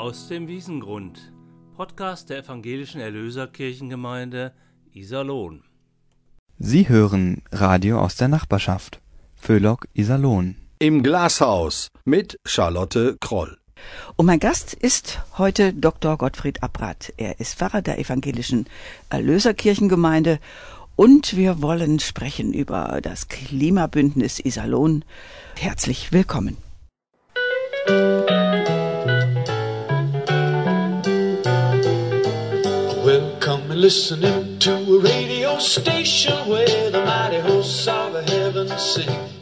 Aus dem Wiesengrund, Podcast der evangelischen Erlöserkirchengemeinde Iserlohn. Sie hören Radio aus der Nachbarschaft. Föhlock Iserlohn. Im Glashaus mit Charlotte Kroll. Und mein Gast ist heute Dr. Gottfried Abrath. Er ist Pfarrer der evangelischen Erlöserkirchengemeinde und wir wollen sprechen über das Klimabündnis Iserlohn. Herzlich willkommen. Listening to a radio station where the mighty hosts of heaven sing.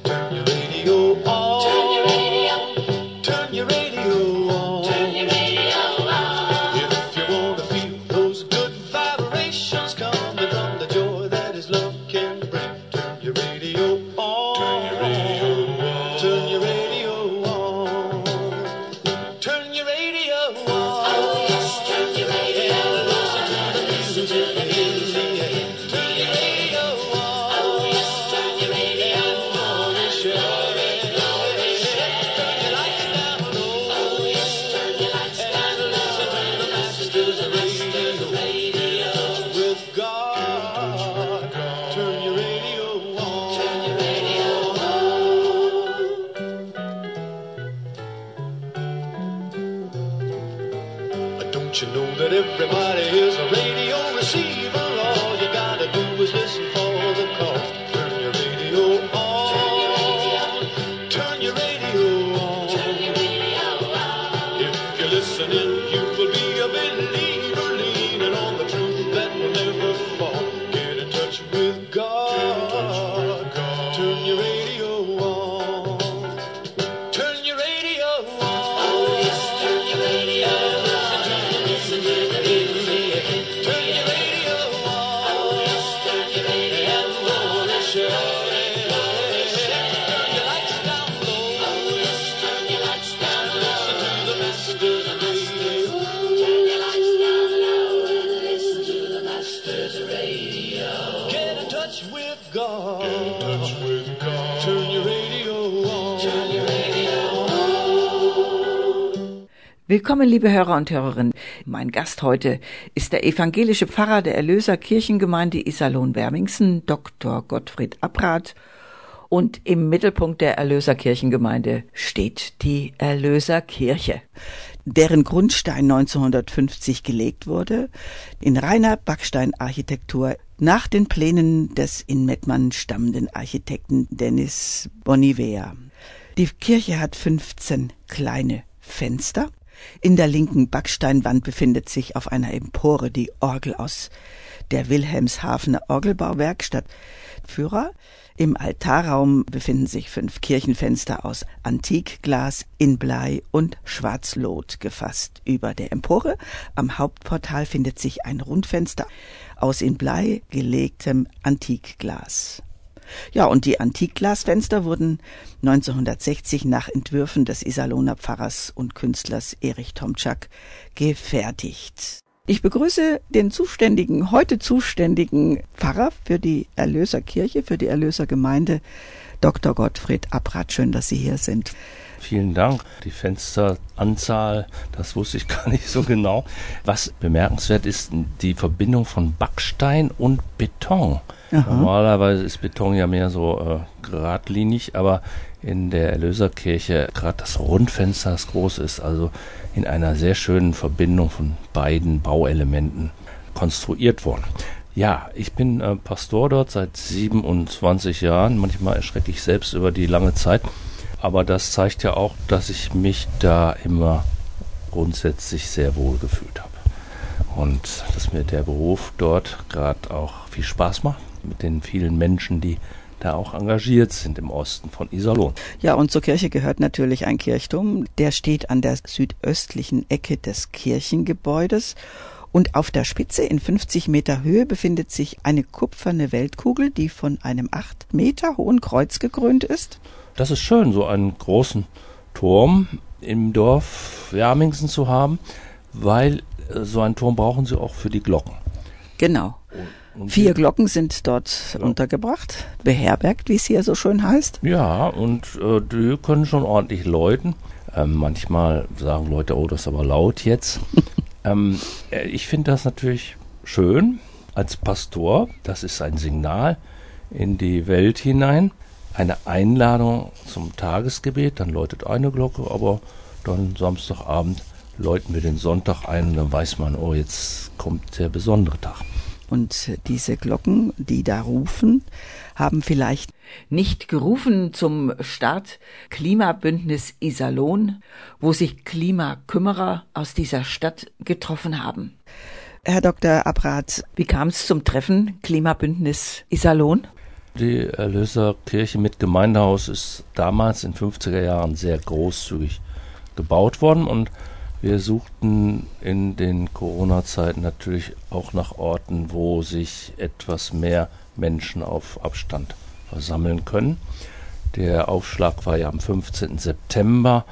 Willkommen, liebe Hörer und Hörerinnen. Mein Gast heute ist der evangelische Pfarrer der Erlöserkirchengemeinde Iserlohn-Bermingsen, Dr. Gottfried Abrath. Und im Mittelpunkt der Erlöserkirchengemeinde steht die Erlöserkirche, deren Grundstein 1950 gelegt wurde, in reiner Backsteinarchitektur nach den Plänen des in Mettmann stammenden Architekten Dennis Bonivea. Die Kirche hat 15 kleine Fenster. In der linken Backsteinwand befindet sich auf einer Empore die Orgel aus der Wilhelmshavener Orgelbauwerkstatt Führer. Im Altarraum befinden sich fünf Kirchenfenster aus Antikglas in Blei und Schwarzlot gefasst. Über der Empore am Hauptportal findet sich ein Rundfenster aus in Blei gelegtem Antikglas. Ja, und die Antikglasfenster wurden 1960 nach Entwürfen des Iserlohner Pfarrers und Künstlers Erich Tomczak gefertigt. Ich begrüße den zuständigen, heute zuständigen Pfarrer für die Erlöserkirche, für die Erlösergemeinde, Dr. Gottfried Abrath. Schön, dass Sie hier sind. Vielen Dank. Die Fensteranzahl, das wusste ich gar nicht so genau. Was bemerkenswert ist, die Verbindung von Backstein und Beton. Aha. Normalerweise ist Beton ja mehr so äh, geradlinig, aber in der Erlöserkirche gerade das Rundfenster, das groß ist, also in einer sehr schönen Verbindung von beiden Bauelementen konstruiert worden. Ja, ich bin äh, Pastor dort seit 27 Jahren. Manchmal erschrecke ich selbst über die lange Zeit. Aber das zeigt ja auch, dass ich mich da immer grundsätzlich sehr wohl gefühlt habe. Und dass mir der Beruf dort gerade auch viel Spaß macht mit den vielen Menschen, die da auch engagiert sind im Osten von Iserlohn. Ja, und zur Kirche gehört natürlich ein Kirchturm. Der steht an der südöstlichen Ecke des Kirchengebäudes. Und auf der Spitze in 50 Meter Höhe befindet sich eine kupferne Weltkugel, die von einem acht Meter hohen Kreuz gekrönt ist. Das ist schön, so einen großen Turm im Dorf Wermingsen zu haben, weil so einen Turm brauchen sie auch für die Glocken. Genau. Und Vier Glocken sind dort untergebracht, beherbergt, wie es hier so schön heißt. Ja, und äh, die können schon ordentlich läuten. Äh, Ähm, manchmal sagen Leute, oh, das ist aber laut jetzt. ähm, äh, ich finde das natürlich schön als Pastor. Das ist ein Signal in die Welt hinein. Eine Einladung zum Tagesgebet, dann läutet eine Glocke, aber dann Samstagabend läuten wir den Sonntag ein und dann weiß man, oh, jetzt kommt der besondere Tag. Und diese Glocken, die da rufen, haben vielleicht nicht gerufen zum Start Klimabündnis Iserlohn, wo sich Klimakümmerer aus dieser Stadt getroffen haben. Herr Dr. Abrath, wie kam es zum Treffen Klimabündnis Iserlohn? Die Erlöserkirche mit Gemeindehaus ist damals in 50er Jahren sehr großzügig gebaut worden und wir suchten in den Corona-Zeiten natürlich auch nach Orten, wo sich etwas mehr Menschen auf Abstand versammeln können. Der Aufschlag war ja am 15. September.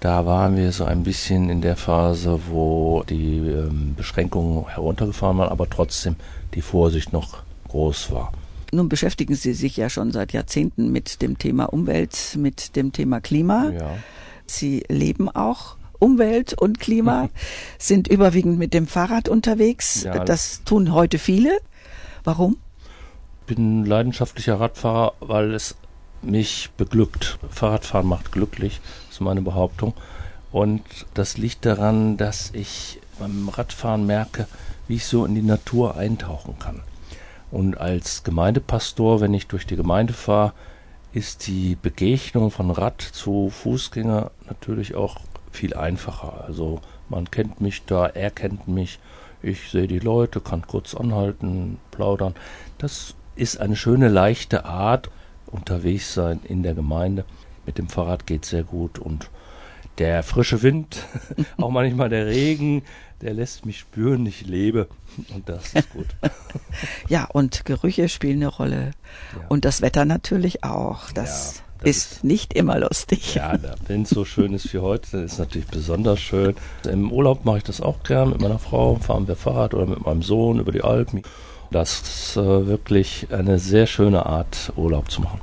Da waren wir so ein bisschen in der Phase, wo die ähm, Beschränkungen heruntergefahren waren, aber trotzdem die Vorsicht noch groß war. Nun beschäftigen Sie sich ja schon seit Jahrzehnten mit dem Thema Umwelt, mit dem Thema Klima. Ja. Sie leben auch Umwelt und Klima, sind überwiegend mit dem Fahrrad unterwegs. Ja. Das tun heute viele. Warum? Ich bin leidenschaftlicher Radfahrer, weil es mich beglückt. Fahrradfahren macht glücklich, ist meine Behauptung. Und das liegt daran, dass ich beim Radfahren merke, wie ich so in die Natur eintauchen kann. Und als Gemeindepastor, wenn ich durch die Gemeinde fahre, ist die Begegnung von Rad zu Fußgänger natürlich auch viel einfacher. Also man kennt mich da, er kennt mich, ich sehe die Leute, kann kurz anhalten, plaudern. Das ist eine schöne, leichte Art, unterwegs sein in der Gemeinde. Mit dem Fahrrad geht sehr gut und der frische Wind, auch manchmal der Regen, der lässt mich spüren, ich lebe und das ist gut. Ja, und Gerüche spielen eine Rolle. Ja. Und das Wetter natürlich auch. Das, Ja, das ist, nicht immer lustig. Ja, wenn es so schön ist wie heute, ist es natürlich besonders schön. Im Urlaub mache ich das auch gern mit meiner Frau, fahren wir Fahrrad oder mit meinem Sohn über die Alpen. Das ist äh, wirklich eine sehr schöne Art, Urlaub zu machen.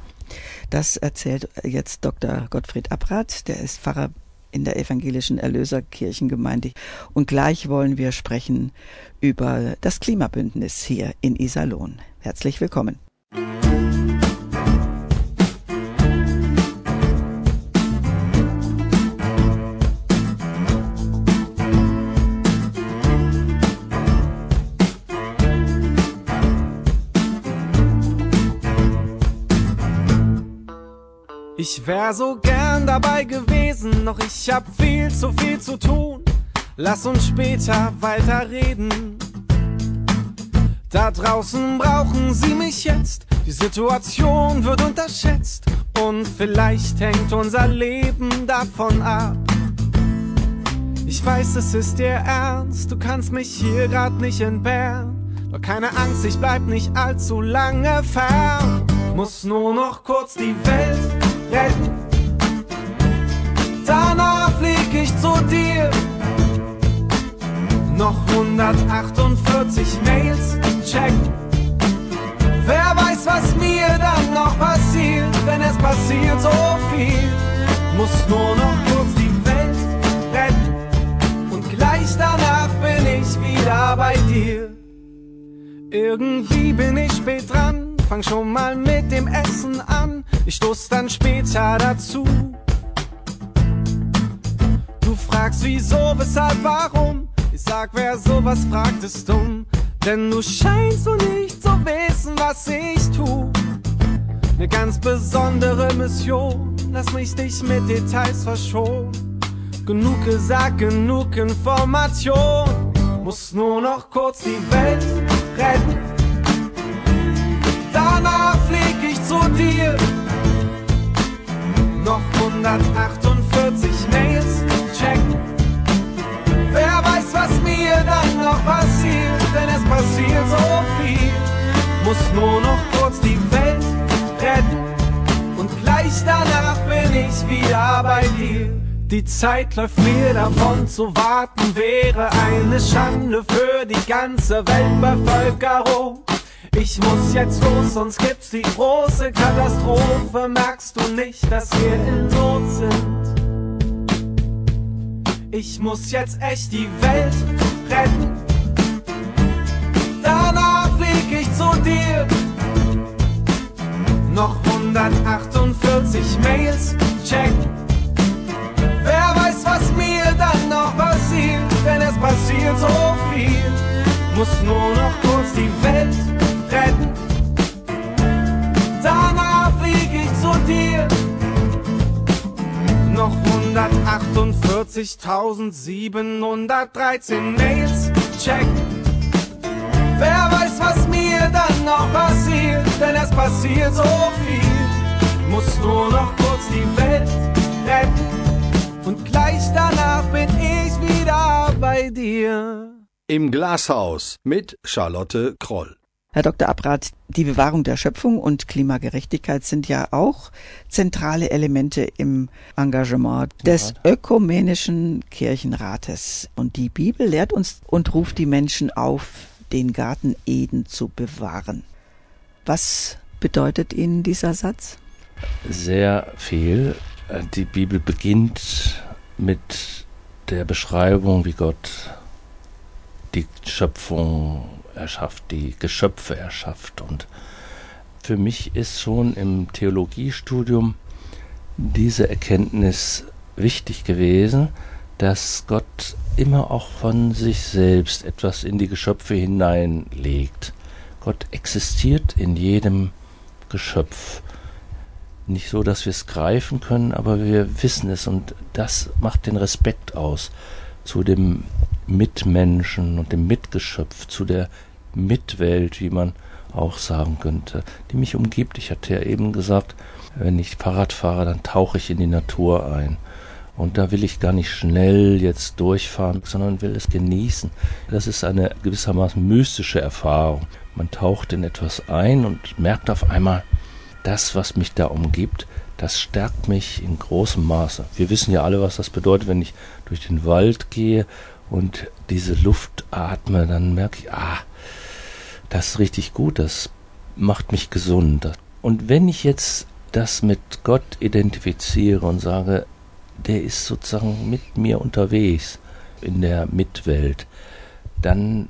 Das erzählt jetzt Dr. Gottfried Abrath, der ist Pfarrer in der evangelischen Erlöserkirchengemeinde. Und gleich wollen wir sprechen über das Klimabündnis hier in Iserlohn. Herzlich willkommen. Ich wär so gern dabei gewesen, doch ich hab viel zu viel zu tun. Lass uns später weiterreden. Da draußen brauchen sie mich jetzt. Die Situation wird unterschätzt. Und vielleicht hängt unser Leben davon ab. Ich weiß, es ist dir ernst, du kannst mich hier grad nicht entbehren. Doch keine Angst, ich bleib nicht allzu lange fern. Muss nur noch kurz die Welt retten. Danach flieg ich zu dir. Noch 148 Mails checken. Wer weiß, was mir dann noch passiert, wenn es passiert so viel. Muss nur noch kurz die Welt retten. Und gleich danach bin ich wieder bei dir. Irgendwie bin ich spät dran, fang schon mal mit dem Essen an. Ich stoß dann später dazu. Du fragst wieso, weshalb, warum? Ich sag, wer sowas fragt, ist dumm. Denn du scheinst so nicht zu wissen, was ich tu. Ne ganz besondere Mission, lass mich dich mit Details verschonen. Genug gesagt, genug Information. Muss nur noch kurz die Welt retten. Zu dir. Noch 148 Mails checken. Wer weiß, was mir dann noch passiert, denn es passiert so viel. Muss nur noch kurz die Welt retten. Und gleich danach bin ich wieder bei dir. Die Zeit läuft mir davon, zu warten wäre eine Schande für die ganze Weltbevölkerung. Ich muss jetzt los, sonst gibt's die große Katastrophe. Merkst du nicht, dass wir in Not sind? Ich muss jetzt echt die Welt retten. Danach flieg ich zu dir. Noch 148 Mails, check. Wer weiß, was mir dann noch passiert, denn es passiert so viel. Muss nur noch kurz die Welt retten. Danach flieg ich zu dir. Noch 148.713 Mails, check. Wer weiß, was mir dann noch passiert, denn es passiert so viel. Muss nur noch kurz die Welt retten. Und gleich danach bin ich wieder bei dir. Im Glashaus mit Charlotte Kroll. Herr Dr. Abrath, die Bewahrung der Schöpfung und Klimagerechtigkeit sind ja auch zentrale Elemente im Engagement des ökumenischen Kirchenrates. Und die Bibel lehrt uns und ruft die Menschen auf, den Garten Eden zu bewahren. Was bedeutet Ihnen dieser Satz? Sehr viel. Die Bibel beginnt mit der Beschreibung, wie Gott die Schöpfung erschafft, die Geschöpfe erschafft. Und für mich ist schon im Theologiestudium diese Erkenntnis wichtig gewesen, dass Gott immer auch von sich selbst etwas in die Geschöpfe hineinlegt. Gott existiert in jedem Geschöpf. Nicht so, dass wir es greifen können, aber wir wissen es und das macht den Respekt aus zu dem Mitmenschen und dem Mitgeschöpf, zu der Mitwelt, wie man auch sagen könnte, die mich umgibt. Ich hatte ja eben gesagt, wenn ich Fahrrad fahre, dann tauche ich in die Natur ein. Und da will ich gar nicht schnell jetzt durchfahren, sondern will es genießen. Das ist eine gewissermaßen mystische Erfahrung. Man taucht in etwas ein und merkt auf einmal, das, was mich da umgibt, das stärkt mich in großem Maße. Wir wissen ja alle, was das bedeutet, wenn ich durch den Wald gehe und diese Luft atme, dann merke ich, ah, das ist richtig gut, das macht mich gesund. Und wenn ich jetzt das mit Gott identifiziere und sage, der ist sozusagen mit mir unterwegs in der Mitwelt, dann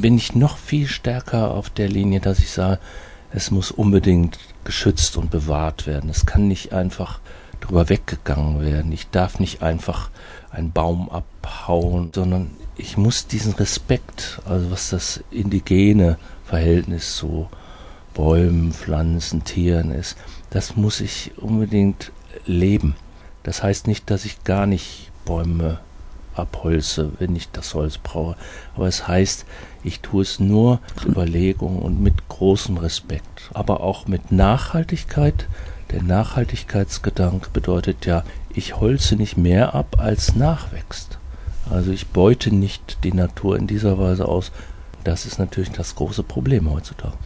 bin ich noch viel stärker auf der Linie, dass ich sage, es muss unbedingt geschützt und bewahrt werden. Es kann nicht einfach drüber weggegangen werden. Ich darf nicht einfach einen Baum abhauen, sondern ich muss diesen Respekt, also was das indigene Verhältnis zu Bäumen, Pflanzen, Tieren ist, das muss ich unbedingt leben. Das heißt nicht, dass ich gar nicht Bäume abholze, wenn ich das Holz brauche. Aber es heißt, ich tue es nur mit Überlegung und mit großem Respekt. Aber auch mit Nachhaltigkeit. Der Nachhaltigkeitsgedanke bedeutet ja, ich holze nicht mehr ab, als nachwächst. Also ich beute nicht die Natur in dieser Weise aus. Das ist natürlich das große Problem heutzutage.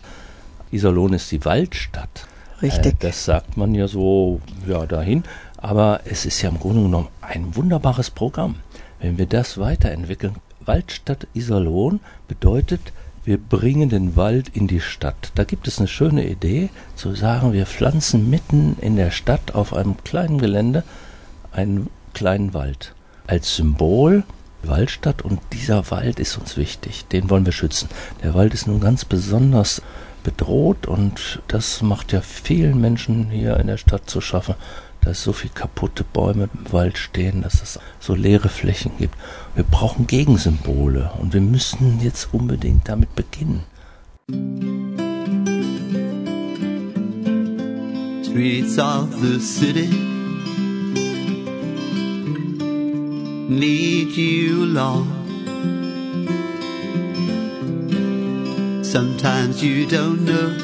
Iserlohn ist die Waldstadt. Richtig. Äh, das sagt man ja so, ja, dahin. Aber es ist ja im Grunde genommen ein wunderbares Programm. Wenn wir das weiterentwickeln, Waldstadt Iserlohn bedeutet, wir bringen den Wald in die Stadt. Da gibt es eine schöne Idee, zu sagen, wir pflanzen mitten in der Stadt auf einem kleinen Gelände einen kleinen Wald. Als Symbol Waldstadt und dieser Wald ist uns wichtig. Den wollen wir schützen. Der Wald ist nun ganz besonders bedroht und das macht ja vielen Menschen hier in der Stadt zu schaffen, dass so viel kaputte Bäume im Wald stehen, dass es so leere Flächen gibt. Wir brauchen Gegensymbole und wir müssen jetzt unbedingt damit beginnen. Streets of the city need you, Lord. Sometimes you don't know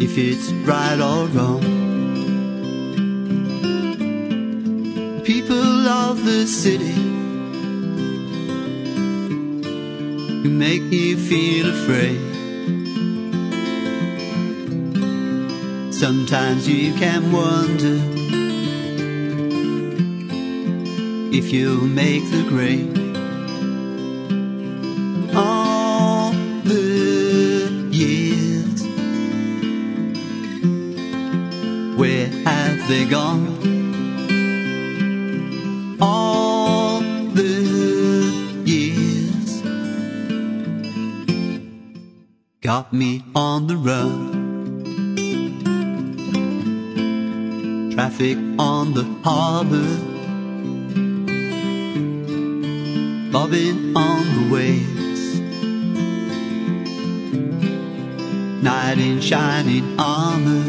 if it's right or wrong. People of the city who make you feel afraid. Sometimes you can wonder if you make the grade. All the years, where have they gone? All the years got me on the road. Traffic on the harbor on the waves. Knight in shining armor,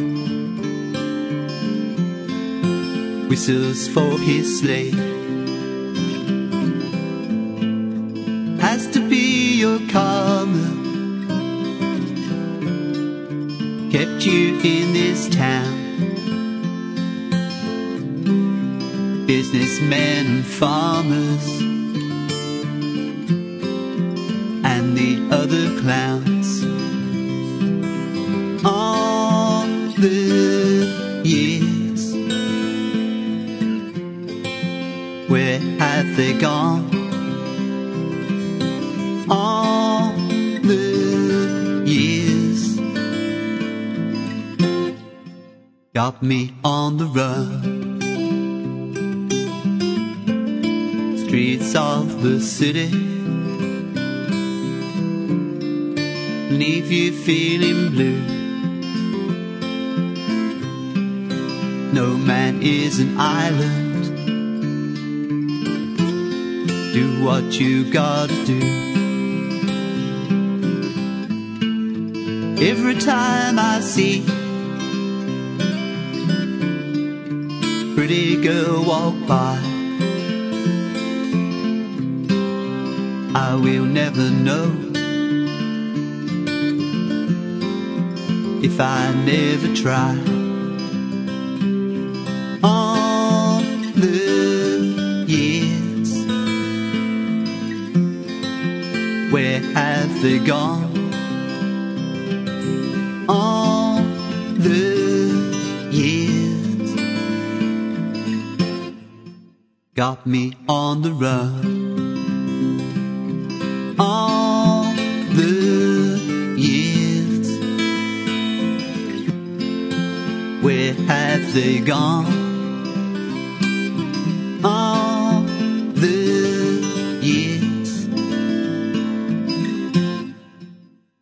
whistles for his slave. Has to be your karma. kept you in this town. Businessmen and farmers, city leave you feeling blue. No man is an island. Do what you gotta do. Every time I see pretty girl walk by. I will never know if I never try. All the years, where have they gone? All the years got me on the run. They gone? All the years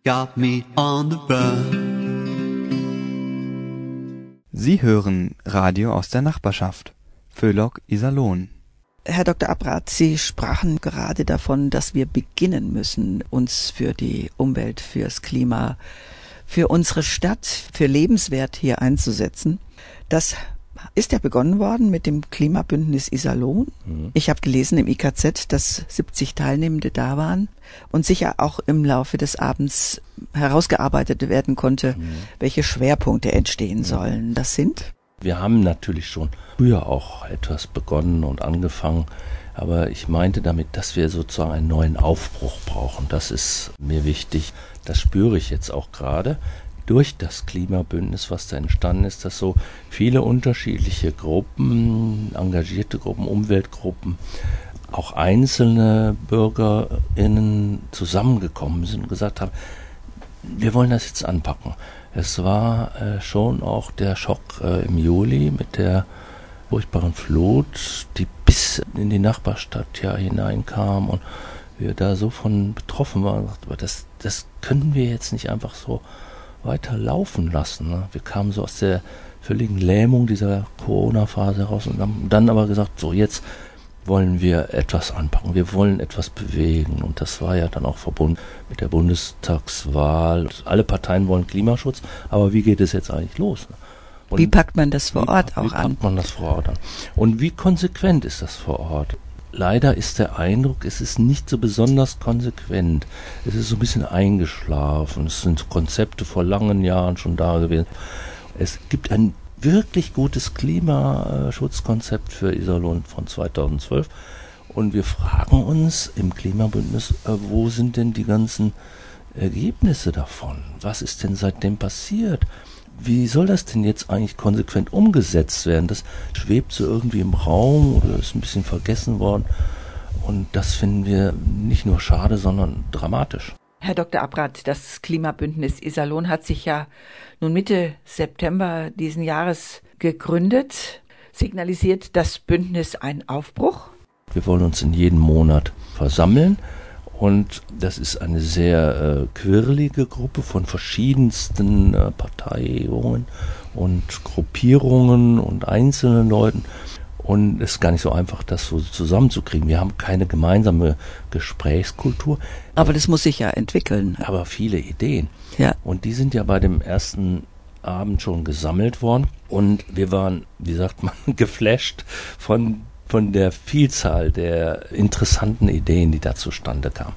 got me on the run. Sie hören Radio aus der Nachbarschaft. Föhlock Iserlohn. Herr Dr. Abrath, Sie sprachen gerade davon, dass wir beginnen müssen, uns für die Umwelt, fürs Klima, für unsere Stadt, für lebenswert hier einzusetzen. Das ist ja begonnen worden mit dem Klimabündnis Iserlohn. Ich habe gelesen im IKZ, dass 70 Teilnehmende da waren und sicher auch im Laufe des Abends herausgearbeitet werden konnte, welche Schwerpunkte entstehen sollen. Das sind? Wir haben natürlich schon früher auch etwas begonnen und angefangen, aber ich meinte damit, dass wir sozusagen einen neuen Aufbruch brauchen. Das ist mir wichtig. Das spüre ich jetzt auch gerade durch das Klimabündnis, was da entstanden ist, dass so viele unterschiedliche Gruppen, engagierte Gruppen, Umweltgruppen, auch einzelne BürgerInnen zusammengekommen sind und gesagt haben, wir wollen das jetzt anpacken. Es war äh, schon auch der Schock äh, im Juli mit der furchtbaren Flut, die bis in die Nachbarstadt ja hineinkam und wir da so von betroffen waren. Aber das, das können wir jetzt nicht einfach so weiter laufen lassen. Ne? Wir kamen so aus der völligen Lähmung dieser Corona-Phase heraus und haben dann aber gesagt, so jetzt wollen wir etwas anpacken, wir wollen etwas bewegen. Und das war ja dann auch verbunden mit der Bundestagswahl. Alle Parteien wollen Klimaschutz, aber wie geht es jetzt eigentlich los? ne? Und Wie packt man das vor wie Ort auch wie an? packt man das vor Ort an? Und wie konsequent ist das vor Ort? Leider ist der Eindruck, es ist nicht so besonders konsequent. Es ist so ein bisschen eingeschlafen. Es sind Konzepte vor langen Jahren schon da gewesen. Es gibt ein wirklich gutes Klimaschutzkonzept für Iserlohn von 2012. Und wir fragen uns im Klimabündnis, äh, wo sind denn die ganzen Ergebnisse davon? Was ist denn seitdem passiert? Wie soll das denn jetzt eigentlich konsequent umgesetzt werden? Das schwebt so irgendwie im Raum oder ist ein bisschen vergessen worden. Und das finden wir nicht nur schade, sondern dramatisch. Herr Dr. Abrath, das Klimabündnis Iserlohn hat sich ja nun Mitte September diesen Jahres gegründet. Signalisiert das Bündnis einen Aufbruch? Wir wollen uns in jedem Monat versammeln Und das ist eine sehr äh, quirlige Gruppe von verschiedensten äh, Parteiungen und Gruppierungen und einzelnen Leuten. Und es ist gar nicht so einfach, das so zusammenzukriegen. Wir haben keine gemeinsame Gesprächskultur, Aber das muss sich ja entwickeln. aber viele Ideen. Ja. Und die sind ja bei dem ersten Abend schon gesammelt worden. Und wir waren, wie sagt man, geflasht von, von der Vielzahl der interessanten Ideen, die da zustande kamen.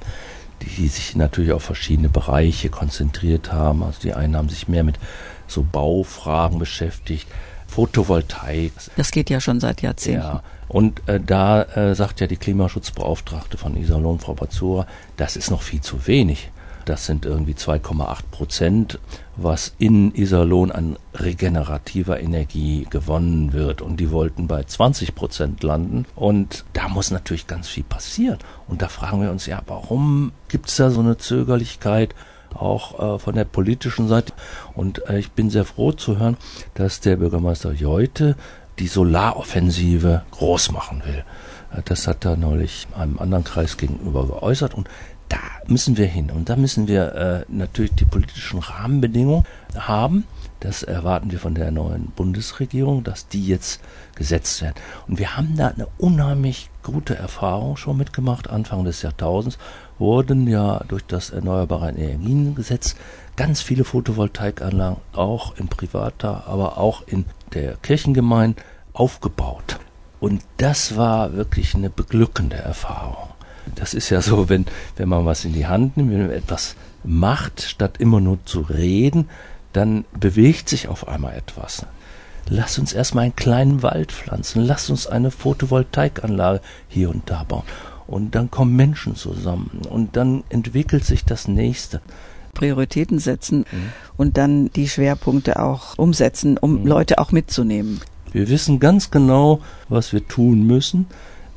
Die sich natürlich auf verschiedene Bereiche konzentriert haben. Also die einen haben sich mehr mit so Baufragen beschäftigt, Photovoltaik, Das geht ja schon seit Jahrzehnten. ja, und äh, da äh, sagt ja die Klimaschutzbeauftragte von Iserlohn, Frau Bazura, das ist noch viel zu wenig. Das sind irgendwie 2,8 Prozent, was in Iserlohn an regenerativer Energie gewonnen wird. Und die wollten bei 20 Prozent landen. Und da muss natürlich ganz viel passieren. Und da fragen wir uns ja, warum gibt es da so eine Zögerlichkeit? auch äh, von der politischen Seite. Und äh, ich bin sehr froh zu hören, dass der Bürgermeister Jeute die Solaroffensive groß machen will. Äh, das hat er neulich einem anderen Kreis gegenüber geäußert und da müssen wir hin. Und da müssen wir äh, natürlich die politischen Rahmenbedingungen haben. Das erwarten wir von der neuen Bundesregierung, dass die jetzt gesetzt werden. Und wir haben da eine unheimlich gute Erfahrung schon mitgemacht. Anfang des Jahrtausends wurden ja durch das Erneuerbare Energiengesetz ganz viele Photovoltaikanlagen auch in privater, aber auch in der Kirchengemeinde aufgebaut. Und das war wirklich eine beglückende Erfahrung. Das ist ja so, wenn, wenn man was in die Hand nimmt, wenn man etwas macht, statt immer nur zu reden, dann bewegt sich auf einmal etwas. Lass uns erstmal einen kleinen Wald pflanzen, lass uns eine Photovoltaikanlage hier und da bauen. Und dann kommen Menschen zusammen und dann entwickelt sich das nächste. Prioritäten setzen und dann die Schwerpunkte auch umsetzen, um Leute auch mitzunehmen. Wir wissen ganz genau, was wir tun müssen,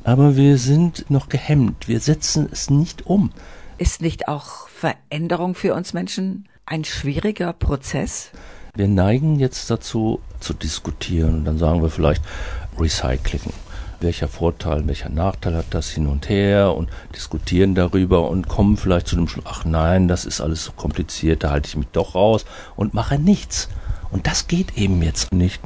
aber wir sind noch gehemmt. Wir setzen es nicht um. Ist nicht auch Veränderung für uns Menschen ein schwieriger Prozess? Wir neigen jetzt dazu zu diskutieren und dann sagen wir vielleicht Recycling. Welcher Vorteil, welcher Nachteil hat das hin und her und diskutieren darüber und kommen vielleicht zu dem Schluss, ach nein, das ist alles so kompliziert, da halte ich mich doch raus und mache nichts. Und das geht eben jetzt nicht.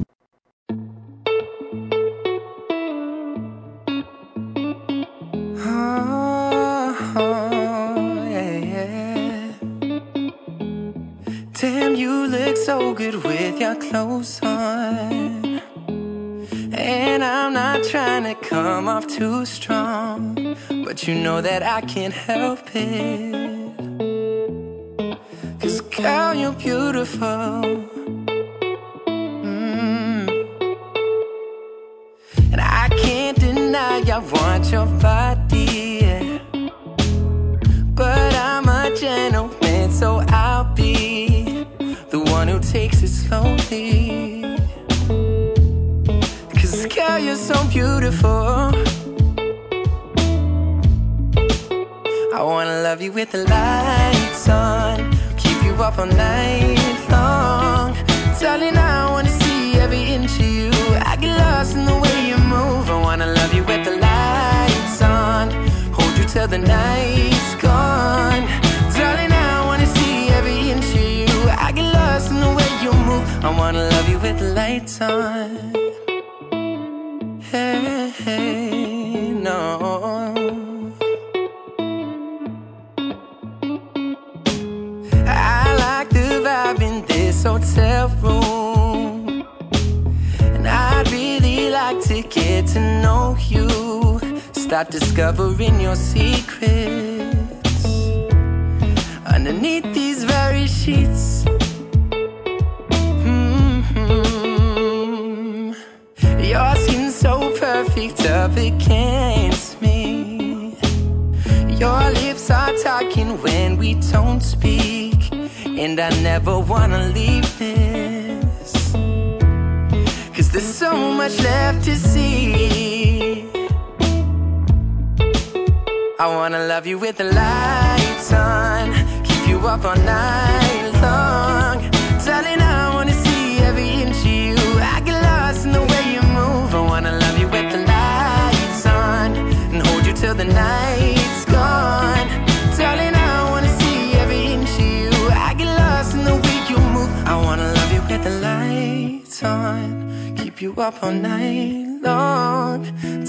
So good with your clothes on. And I'm not trying to come off too strong, but you know that I can't help it. Cause, girl, you're beautiful. Mm. And I can't deny I want your body. Slowly. Cause girl, you're so beautiful. I wanna love you with the lights on, keep you up all night long. Darling, I wanna see every inch of you. I get lost in the way you move. I wanna love you with the lights on, hold you till the night's gone. I wanna love you with the lights on. Hey, hey, no. I like the vibe in this hotel room. And I'd really like to get to know you. Start discovering your secrets. Underneath these very sheets. Perfect up against me. Your lips are talking when we don't speak. And I never wanna leave this. Cause there's so much left to see. I wanna love you with the lights the night's gone. Darling, I wanna see every inch of you. I get lost in the way you move. I wanna love you, the lights on. Keep you up all night long.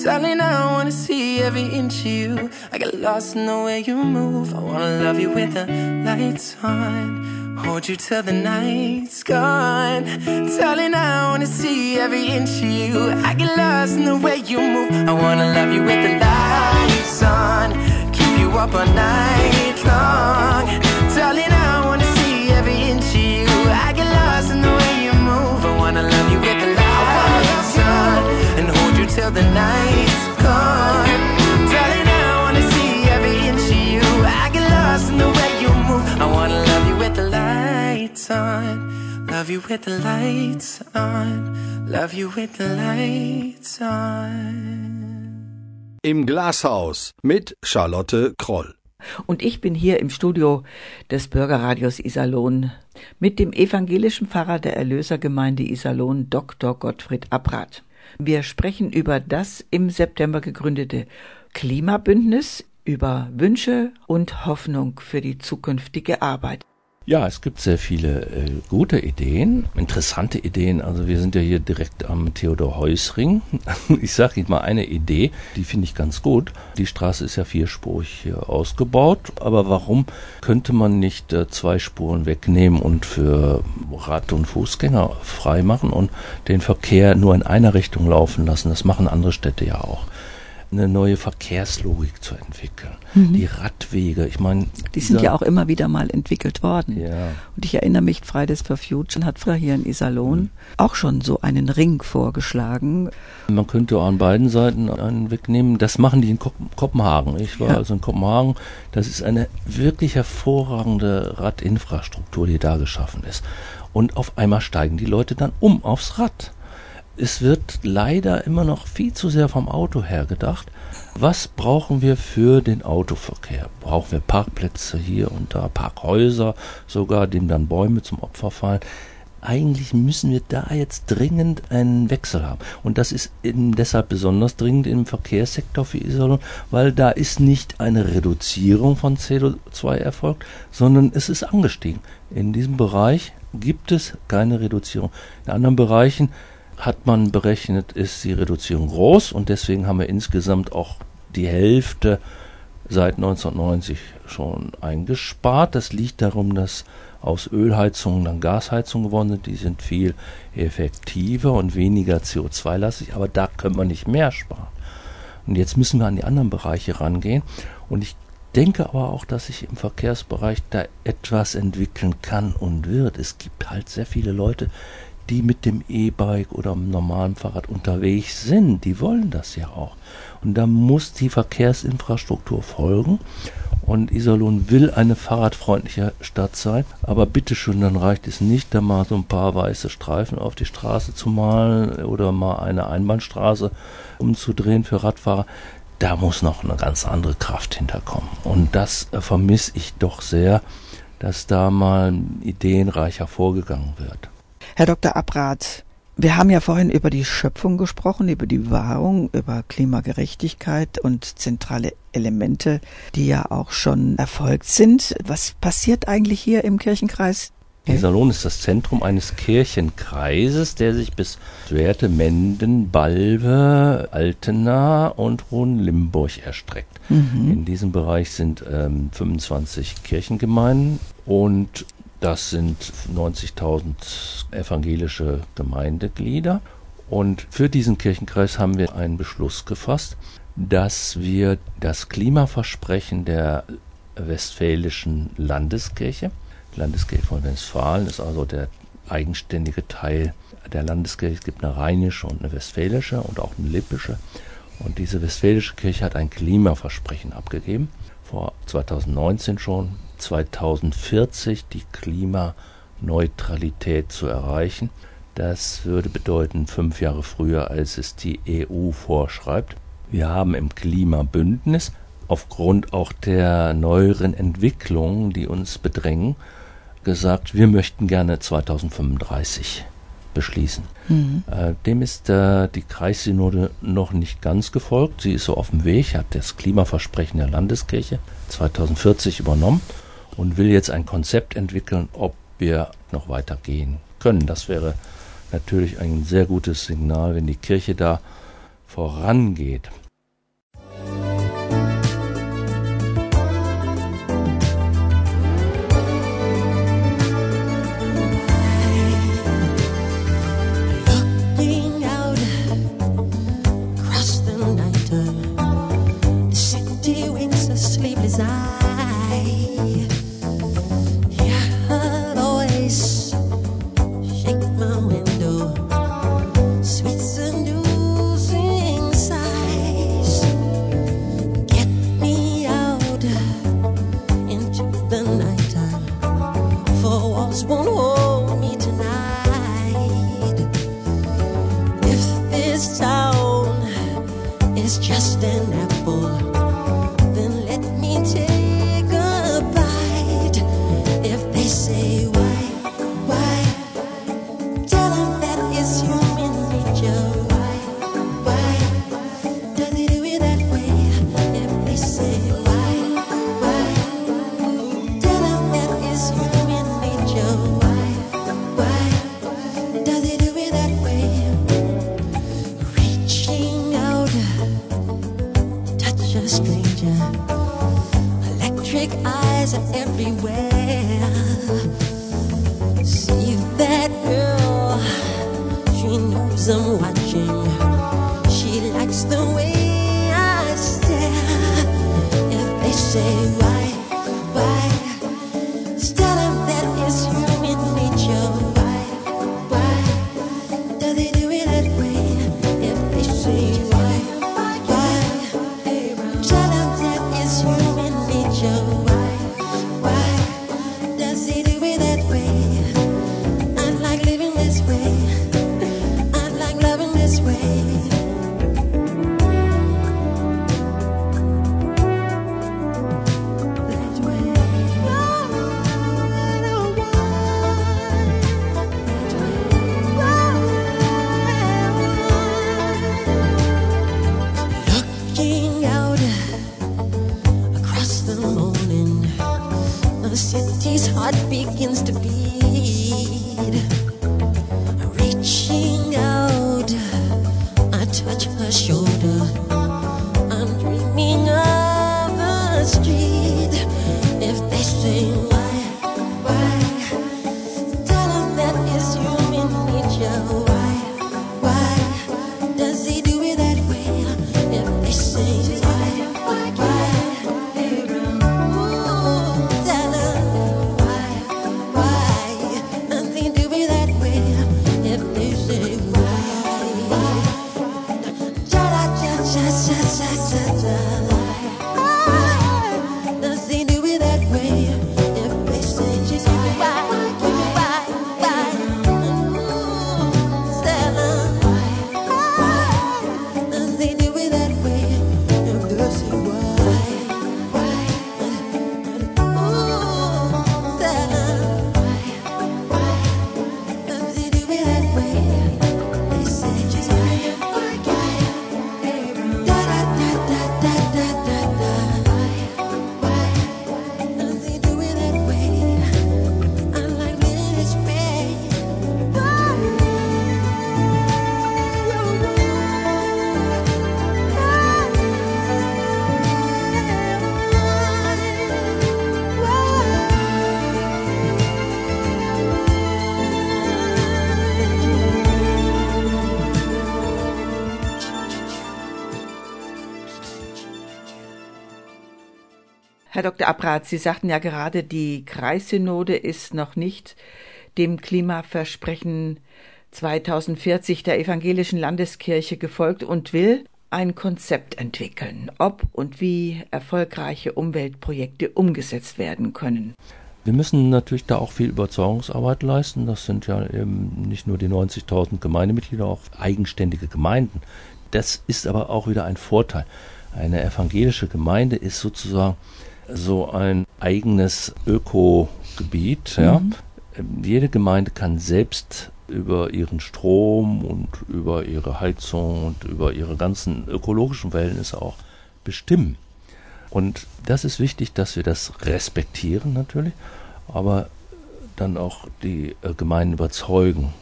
Darling, I wanna see every inch of you. I get lost in the way you move. I wanna love you with the lights on. Hold you till the night's gone. Darling, I wanna see every inch of you. I get lost in the way you move. I wanna love you with the lights on. Keep you up all night long. Darling, I wanna see every inch of you. I get lost in the way you move. I wanna love you with the lights on. And hold you till the night's gone. Darling, I wanna see every inch of you. I get lost in the way you lights on. Love you with the lights on. Love you with the lights on. Im Glashaus mit Charlotte Kroll. Und ich bin hier im Studio des Bürgerradios Iserlohn mit dem evangelischen Pfarrer der Erlösergemeinde Iserlohn, Dr. Gottfried Abrath. Wir sprechen über das im September gegründete Klimabündnis, über Wünsche und Hoffnung für die zukünftige Arbeit. Ja, es gibt sehr viele äh, gute Ideen, interessante Ideen. Also wir sind ja hier direkt am Theodor Heusring. Ich sage Ihnen mal eine Idee, die finde ich ganz gut. Die Straße ist ja vierspurig ausgebaut, aber warum könnte man nicht äh, zwei Spuren wegnehmen und für Rad- und Fußgänger frei machen und den Verkehr nur in einer Richtung laufen lassen? Das machen andere Städte ja auch eine neue Verkehrslogik zu entwickeln. Die Radwege, ich meine. Die sind ja auch immer wieder mal entwickelt worden. Ja. Und ich erinnere mich, Fridays for Future hat früher hier in Iserlohn auch schon so einen Ring vorgeschlagen. Man könnte an beiden Seiten einen wegnehmen. Das machen die in Kop Kopenhagen. Ich war Ja. also in Kopenhagen. Das ist eine wirklich hervorragende Radinfrastruktur, die da geschaffen ist. Und auf einmal steigen die Leute dann um aufs Rad. Es wird leider immer noch viel zu sehr vom Auto her gedacht. Was brauchen wir für den Autoverkehr? Brauchen wir Parkplätze hier und da, Parkhäuser sogar, dem dann Bäume zum Opfer fallen? Eigentlich müssen wir da jetzt dringend einen Wechsel haben. Und das ist eben deshalb besonders dringend im Verkehrssektor für Iserlohn, weil da ist nicht eine Reduzierung von CO2 erfolgt, sondern es ist angestiegen. In diesem Bereich gibt es keine Reduzierung. In anderen Bereichen hat man berechnet, ist die Reduzierung groß und deswegen haben wir insgesamt auch die Hälfte seit 1990 schon eingespart. Das liegt darum, dass aus Ölheizungen dann Gasheizungen geworden sind. Die sind viel effektiver und weniger CO2-lastig, aber da können wir nicht mehr sparen. Und jetzt müssen wir an die anderen Bereiche rangehen. Und ich denke aber auch, dass sich im Verkehrsbereich da etwas entwickeln kann und wird. Es gibt halt sehr viele Leute, die mit dem E-Bike oder dem normalen Fahrrad unterwegs sind. Die wollen das ja auch. Und da muss die Verkehrsinfrastruktur folgen. Und Iserlohn will eine fahrradfreundliche Stadt sein. Aber bitteschön, dann reicht es nicht, da mal so ein paar weiße Streifen auf die Straße zu malen oder mal eine Einbahnstraße umzudrehen für Radfahrer. Da muss noch eine ganz andere Kraft hinterkommen. Und das äh, vermisse ich doch sehr, dass da mal ideenreicher vorgegangen wird. Herr Dr. Abrath, wir haben ja vorhin über die Schöpfung gesprochen, über die Bewahrung, über Klimagerechtigkeit und zentrale Elemente, die ja auch schon erfolgt sind. Was passiert eigentlich hier im Kirchenkreis? Iserlohn ist das Zentrum eines Kirchenkreises, der sich bis Werte, Menden, Balve, Altena und Hohenlimburg erstreckt. In diesem Bereich sind ähm, 25 Kirchengemeinden und das sind 90.000 evangelische Gemeindeglieder. Und für diesen Kirchenkreis haben wir einen Beschluss gefasst, dass wir das Klimaversprechen der westfälischen Landeskirche, Landeskirche von Westfalen ist also der eigenständige Teil der Landeskirche. Es gibt eine rheinische und eine westfälische und auch eine lippische. Und diese westfälische Kirche hat ein Klimaversprechen abgegeben, vor 2019 schon, 2040 die Klimaneutralität zu erreichen. Das würde bedeuten fünf Jahre früher, als es die EU vorschreibt. Wir haben im Klimabündnis aufgrund auch der neueren Entwicklungen, die uns bedrängen, gesagt, wir möchten gerne 2035 beschließen. Äh, dem ist äh, die Kreissynode noch nicht ganz gefolgt. Sie ist so auf dem Weg, hat das Klimaversprechen der Landeskirche 2040 übernommen und will jetzt ein Konzept entwickeln, ob wir noch weiter gehen können. Das wäre natürlich ein sehr gutes Signal, wenn die Kirche da vorangeht. big eyes are everywhere. See that girl, she knows I'm watching. She likes the way I stare. If they say, why? Dr. Abrath, Sie sagten ja gerade, die Kreissynode ist noch nicht dem Klimaversprechen 2040 der evangelischen Landeskirche gefolgt und will ein Konzept entwickeln, ob und wie erfolgreiche Umweltprojekte umgesetzt werden können. Wir müssen natürlich da auch viel Überzeugungsarbeit leisten. Das sind ja eben nicht nur die 90.000 Gemeindemitglieder, auch eigenständige Gemeinden. Das ist aber auch wieder ein Vorteil. Eine evangelische Gemeinde ist sozusagen so ein eigenes Ökogebiet. Ja. Mhm. Jede Gemeinde kann selbst über ihren Strom und über ihre Heizung und über ihre ganzen ökologischen Verhältnisse auch bestimmen. Und das ist wichtig, dass wir das respektieren natürlich, aber dann auch die äh, Gemeinden überzeugen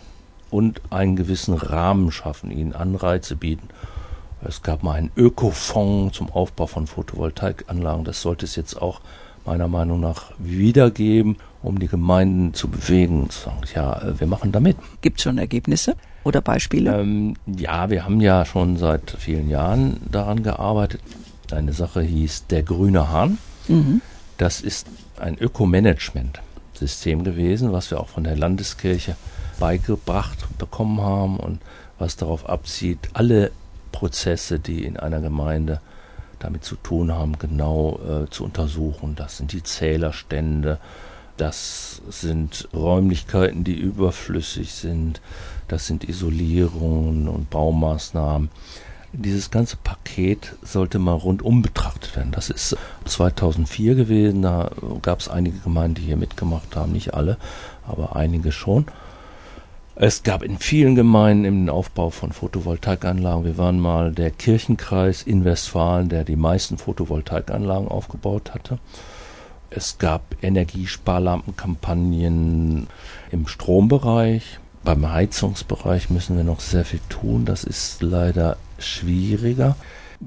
und einen gewissen Rahmen schaffen, ihnen Anreize bieten es gab mal einen Ökofonds zum Aufbau von Photovoltaikanlagen. Das sollte es jetzt auch meiner Meinung nach wiedergeben, um die Gemeinden zu bewegen und zu sagen, ja, äh, wir machen damit. Gibt es schon Ergebnisse oder Beispiele? Ähm, ja, wir haben ja schon seit vielen Jahren daran gearbeitet. Eine Sache hieß der grüne Hahn. Mhm. Das ist ein Ökomanagement-System gewesen, was wir auch von der Landeskirche beigebracht bekommen haben und was darauf abzieht, alle Prozesse, die in einer Gemeinde damit zu tun haben, genau äh, zu untersuchen. Das sind die Zählerstände, das sind Räumlichkeiten, die überflüssig sind, das sind Isolierungen und Baumaßnahmen. Dieses ganze Paket sollte mal rundum betrachtet werden. Das ist 2004 gewesen, da gab es einige Gemeinden, die hier mitgemacht haben, nicht alle, aber einige schon. Es gab in vielen Gemeinden im Aufbau von Photovoltaikanlagen. Wir waren mal der Kirchenkreis in Westfalen, der die meisten Photovoltaikanlagen aufgebaut hatte. Es gab Energiesparlampenkampagnen im Strombereich. Beim Heizungsbereich müssen wir noch sehr viel tun. Das ist leider schwieriger.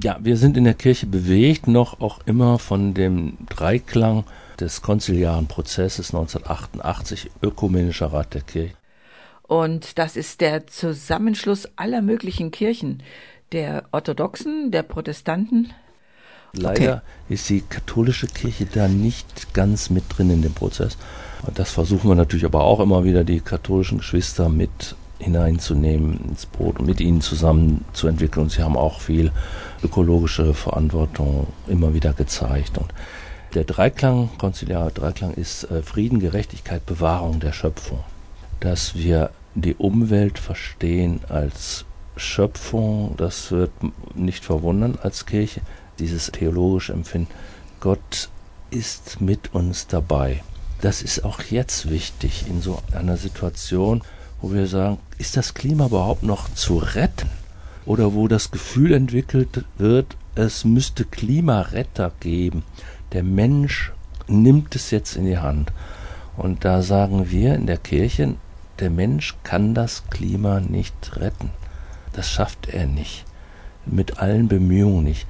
Ja, wir sind in der Kirche bewegt, noch auch immer von dem Dreiklang des konziliaren Prozesses 1988, Ökumenischer Rat der Kirche. Und das ist der Zusammenschluss aller möglichen Kirchen, der Orthodoxen, der Protestanten. Leider ist die katholische Kirche da nicht ganz mit drin in dem Prozess. Und das versuchen wir natürlich aber auch immer wieder, die katholischen Geschwister mit hineinzunehmen ins Boot und mit ihnen zusammen zu entwickeln. Und sie haben auch viel ökologische Verantwortung immer wieder gezeigt. Und der Dreiklang, konziliare Dreiklang ist äh, Frieden, Gerechtigkeit, Bewahrung der Schöpfung. Dass wir die Umwelt verstehen als Schöpfung, das wird nicht verwundern als Kirche, dieses theologische Empfinden. Gott ist mit uns dabei. Das ist auch jetzt wichtig in so einer Situation, wo wir sagen, ist das Klima überhaupt noch zu retten? Oder wo das Gefühl entwickelt wird, es müsste Klimaretter geben. Der Mensch nimmt es jetzt in die Hand. Und da sagen wir in der Kirche, der Mensch kann das Klima nicht retten. Das schafft er nicht. Mit allen Bemühungen nicht.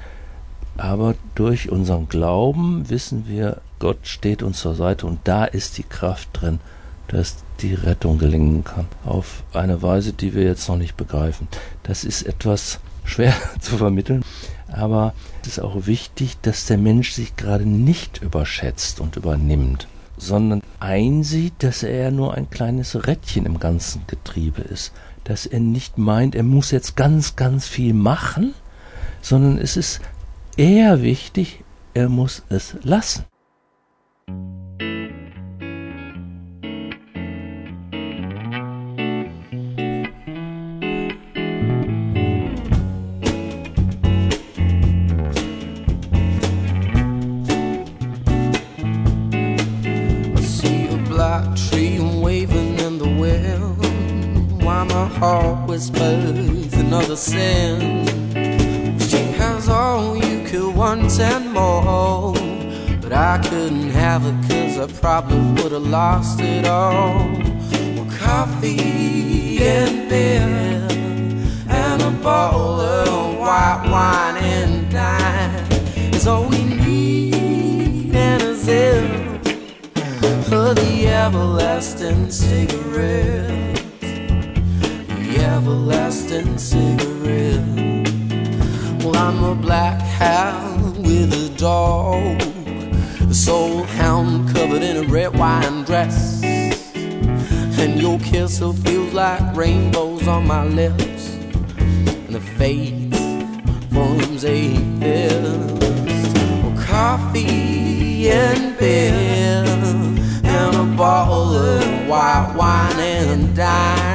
Aber durch unseren Glauben wissen wir, Gott steht uns zur Seite und da ist die Kraft drin, dass die Rettung gelingen kann. Auf eine Weise, die wir jetzt noch nicht begreifen. Das ist etwas schwer zu vermitteln, aber es ist auch wichtig, dass der Mensch sich gerade nicht überschätzt und übernimmt, sondern einsieht, dass er nur ein kleines Rädchen im ganzen Getriebe ist. Dass er nicht meint, er muss jetzt ganz, ganz viel machen, sondern es ist eher wichtig, er muss es lassen. Heart whispers another sin She has all you could want and more But I couldn't have it cause I probably would have lost it all well, Coffee and beer And a bottle of white wine and dine Is all we need and a zip of the everlasting cigarette. Everlasting cigarette. Well, I'm a black hound with a dog. A soul hound covered in a red wine dress. And your kiss feels like rainbows on my lips. And the fate forms a fist. Well, coffee and beer and a bottle of white wine and dine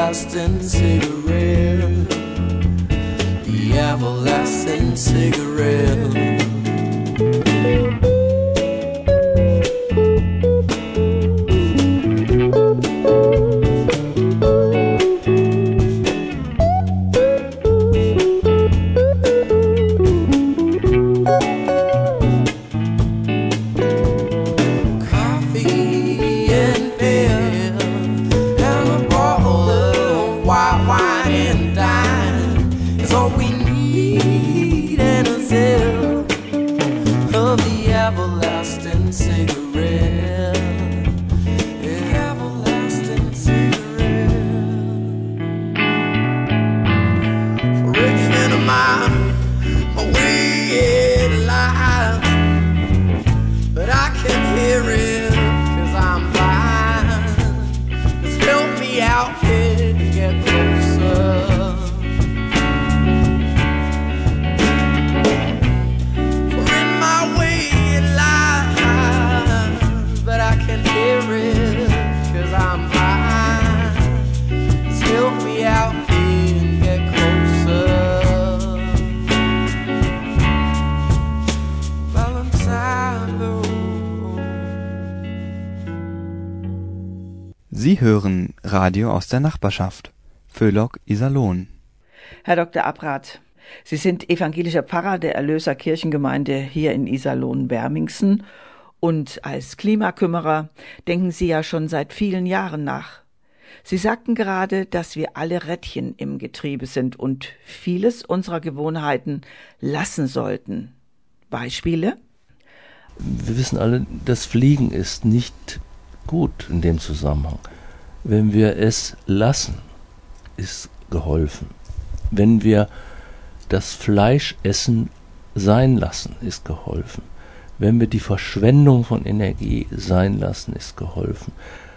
everlasting cigarette, the everlasting cigarette. Radio aus der Nachbarschaft. Föhlock Iserlohn. Herr Dr. Abrath, Sie sind evangelischer Pfarrer der Erlöser Kirchengemeinde hier in Iserlohn-Bermingsen und als Klimakümmerer denken Sie ja schon seit vielen Jahren nach. Sie sagten gerade, dass wir alle Rädchen im Getriebe sind und vieles unserer Gewohnheiten lassen sollten. Beispiele? Wir wissen alle, das Fliegen ist nicht gut in dem Zusammenhang. Wenn wir es lassen, ist geholfen. Wenn wir das Fleischessen sein lassen, ist geholfen. Wenn wir die Verschwendung von Energie sein lassen, ist geholfen.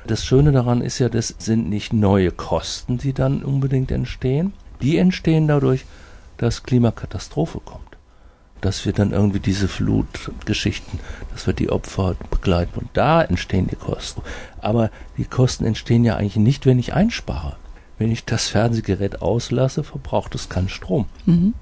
Das Schöne daran ist ja, das sind nicht neue Kosten, die dann unbedingt entstehen. Die entstehen dadurch, dass Klimakatastrophe kommt. Dass wir dann irgendwie diese Flutgeschichten, dass wir die Opfer begleiten. Und da entstehen die Kosten. Aber die Kosten entstehen ja eigentlich nicht, wenn ich einspare. Wenn ich das Fernsehgerät auslasse, verbraucht es keinen Strom. Mhm.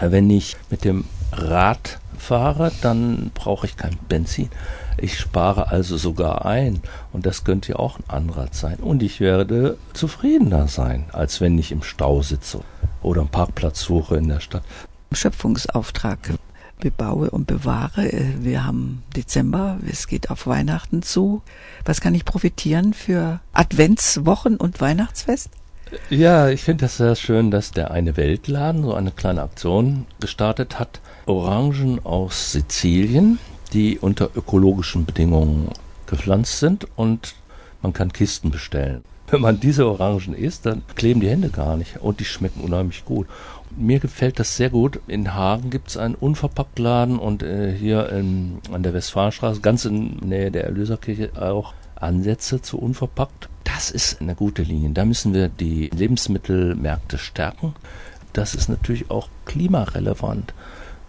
Wenn ich mit dem Rad fahre, dann brauche ich kein Benzin. Ich spare also sogar ein und das könnte ja auch ein Anreiz sein. Und ich werde zufriedener sein, als wenn ich im Stau sitze oder einen Parkplatz suche in der Stadt. Schöpfungsauftrag. Bebaue und bewahre. Wir haben Dezember, es geht auf Weihnachten zu. Was kann ich profitieren für Adventswochen und Weihnachtsfest? Ja, ich finde das sehr schön, dass der eine Weltladen so eine kleine Aktion gestartet hat. Orangen aus Sizilien, die unter ökologischen Bedingungen gepflanzt sind und man kann Kisten bestellen. Wenn man diese Orangen isst, dann kleben die Hände gar nicht und die schmecken unheimlich gut. Mir gefällt das sehr gut. In Hagen gibt es einen Unverpacktladen und äh, hier in, an der Westfalenstraße, ganz in Nähe der Erlöserkirche, auch Ansätze zu unverpackt. Das ist eine gute Linie. Da müssen wir die Lebensmittelmärkte stärken. Das ist natürlich auch klimarelevant,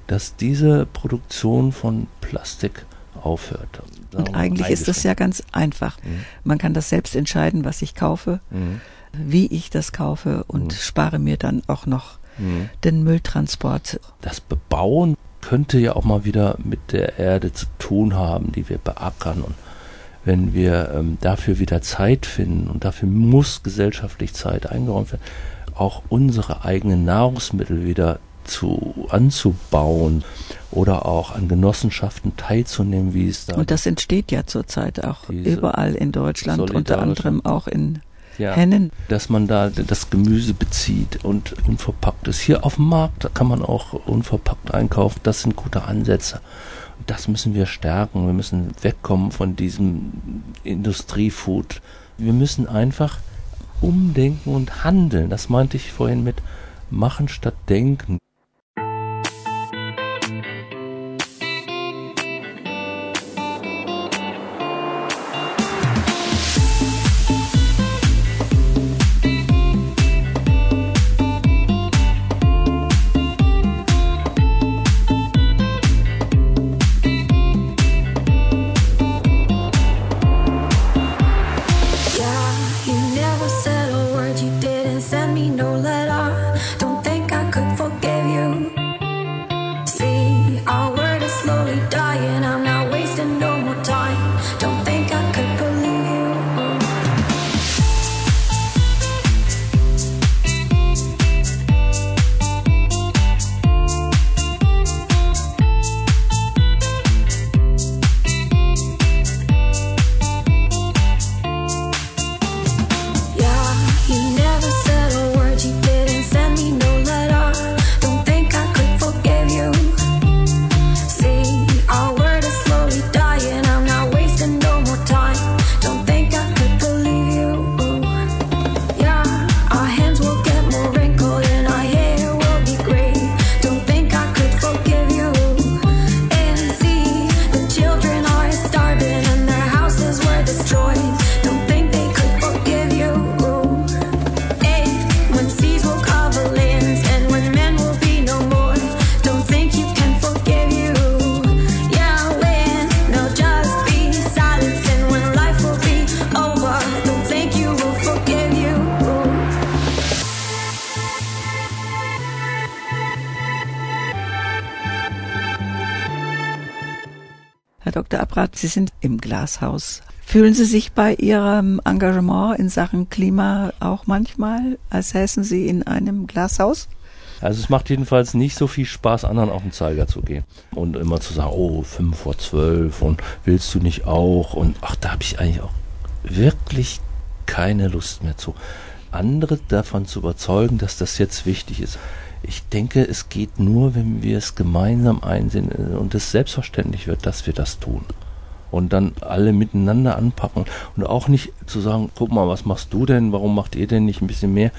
dass diese Produktion von Plastik aufhört. Und eigentlich ist das ja ganz einfach. Mhm. Man kann das selbst entscheiden, was ich kaufe, Mhm. wie ich das kaufe und Mhm. spare mir dann auch noch Mhm. den Mülltransport. Das Bebauen könnte ja auch mal wieder mit der Erde zu tun haben, die wir beackern. Und wenn wir ähm, dafür wieder Zeit finden, und dafür muss gesellschaftlich Zeit eingeräumt werden, auch unsere eigenen Nahrungsmittel wieder zu anzubauen oder auch an Genossenschaften teilzunehmen, wie es da Und das entsteht ja zurzeit auch überall in Deutschland, unter anderem auch in ja, Hennen. dass man da das Gemüse bezieht und unverpackt ist. Hier auf dem Markt kann man auch unverpackt einkaufen. Das sind gute Ansätze. Das müssen wir stärken. Wir müssen wegkommen von diesem Industriefood. Wir müssen einfach umdenken und handeln. Das meinte ich vorhin mit machen statt denken. Glashaus Fühlen Sie sich bei Ihrem Engagement in Sachen Klima auch manchmal, als säßen Sie in einem Glashaus? Also es macht jedenfalls nicht so viel Spaß, anderen auf den Zeiger zu gehen und immer zu sagen, oh, fünf vor zwölf und willst du nicht auch? Und ach, da habe ich eigentlich auch wirklich keine Lust mehr zu. Andere davon zu überzeugen, dass das jetzt wichtig ist. Ich denke, es geht nur, wenn wir es gemeinsam einsehen und es selbstverständlich wird, dass wir das tun. Und dann alle miteinander anpacken und auch nicht zu sagen, guck mal, was machst du denn, warum macht ihr denn nicht ein bisschen mehr?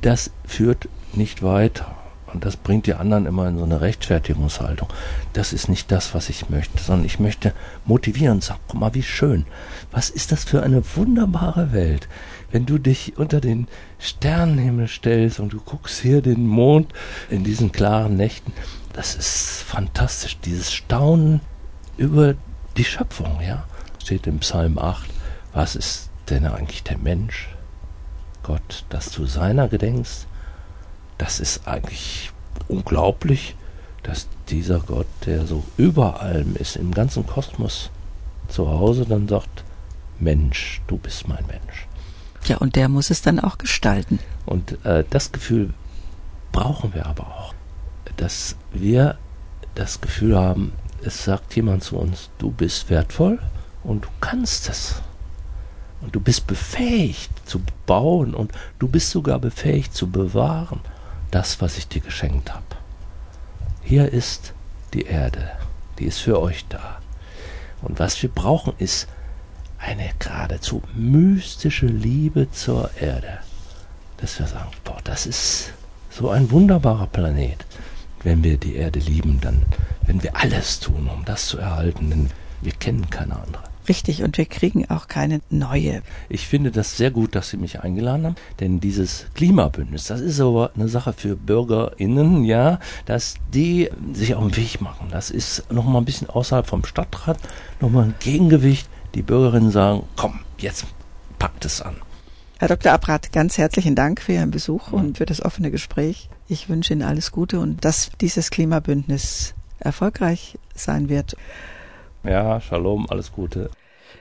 Das führt nicht weiter. Und das bringt die anderen immer in so eine Rechtfertigungshaltung. Das ist nicht das, was ich möchte, sondern ich möchte motivieren und sagen, guck mal, wie schön. Was ist das für eine wunderbare Welt? Wenn du dich unter den Sternenhimmel stellst und du guckst hier den Mond in diesen klaren Nächten, das ist fantastisch. Dieses Staunen über die Schöpfung, ja, steht im Psalm 8. Was ist denn eigentlich der Mensch? Gott, dass du seiner gedenkst, das ist eigentlich unglaublich, dass dieser Gott, der so über allem ist, im ganzen Kosmos zu Hause, dann sagt, Mensch, du bist mein Mensch. Ja, und der muss es dann auch gestalten. Und äh, das Gefühl brauchen wir aber auch, dass wir das Gefühl haben, es sagt jemand zu uns, du bist wertvoll und du kannst es. Und du bist befähigt zu bauen und du bist sogar befähigt zu bewahren das, was ich dir geschenkt habe. Hier ist die Erde, die ist für euch da. Und was wir brauchen, ist eine geradezu mystische Liebe zur Erde. Dass wir sagen, boah, das ist so ein wunderbarer Planet. Wenn wir die Erde lieben, dann werden wir alles tun, um das zu erhalten, denn wir kennen keine andere. Richtig, und wir kriegen auch keine neue. Ich finde das sehr gut, dass Sie mich eingeladen haben, denn dieses Klimabündnis, das ist aber eine Sache für BürgerInnen, ja, dass die sich auf den Weg machen. Das ist nochmal ein bisschen außerhalb vom Stadtrat, nochmal ein Gegengewicht. Die Bürgerinnen sagen, komm, jetzt packt es an. Herr Dr. Abrath, ganz herzlichen Dank für Ihren Besuch und für das offene Gespräch. Ich wünsche Ihnen alles Gute und dass dieses Klimabündnis erfolgreich sein wird. Ja, Shalom, alles Gute.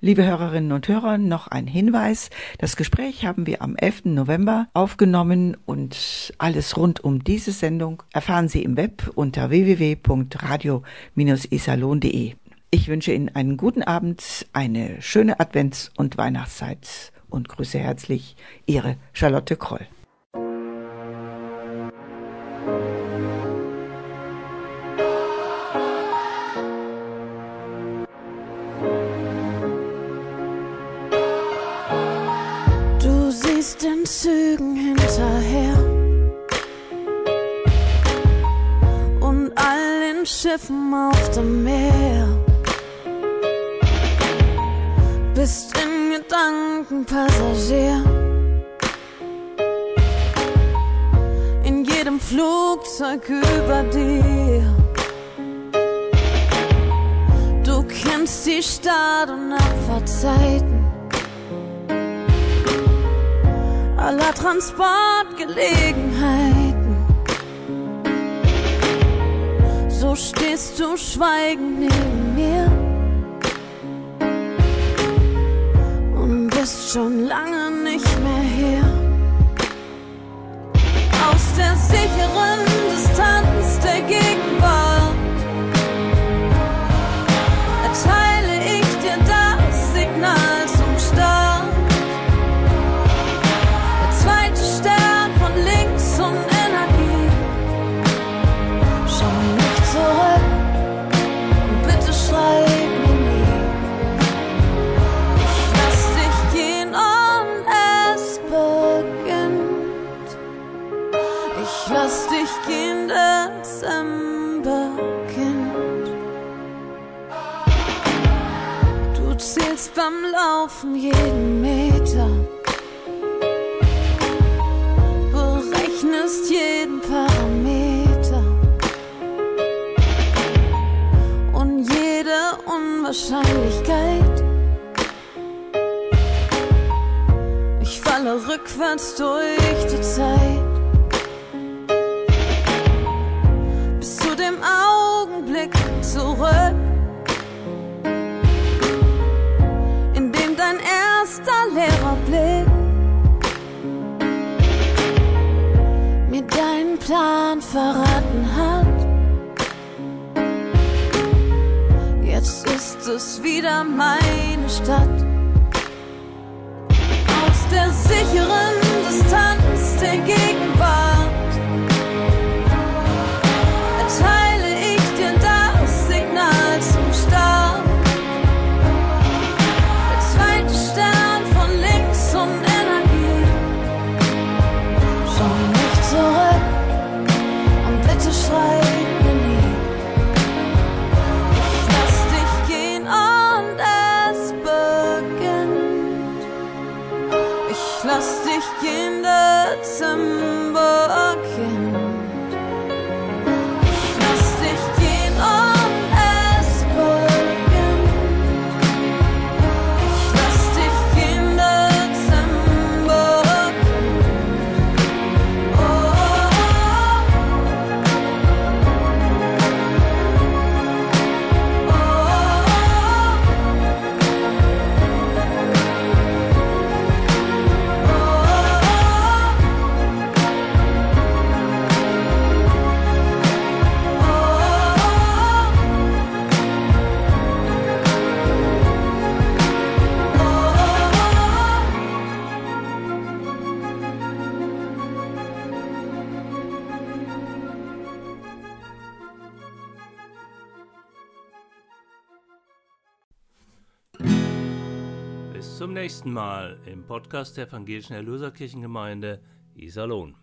Liebe Hörerinnen und Hörer, noch ein Hinweis. Das Gespräch haben wir am 11. November aufgenommen und alles rund um diese Sendung erfahren Sie im Web unter www.radio-isalon.de. Ich wünsche Ihnen einen guten Abend, eine schöne Advents- und Weihnachtszeit und grüße herzlich Ihre Charlotte Kroll. Zügen hinterher und all den Schiffen auf dem Meer. Bist in Gedanken Passagier. In jedem Flugzeug über dir. Du kennst die Start- und Abfahrtzeiten aller Transportgelegenheiten. So stehst du schweigend neben mir und bist schon lange nicht mehr hier. Aus der sicheren Laufen jeden Meter. berechnest jeden Parameter und jede Unwahrscheinlichkeit. Ich falle rückwärts durch die Zeit bis zu dem Augenblick zurück, getan, verraten hat. Jetzt ist es wieder meine Stadt. nächsten Mal im Podcast der Evangelischen Erlöserkirchengemeinde Iserlohn.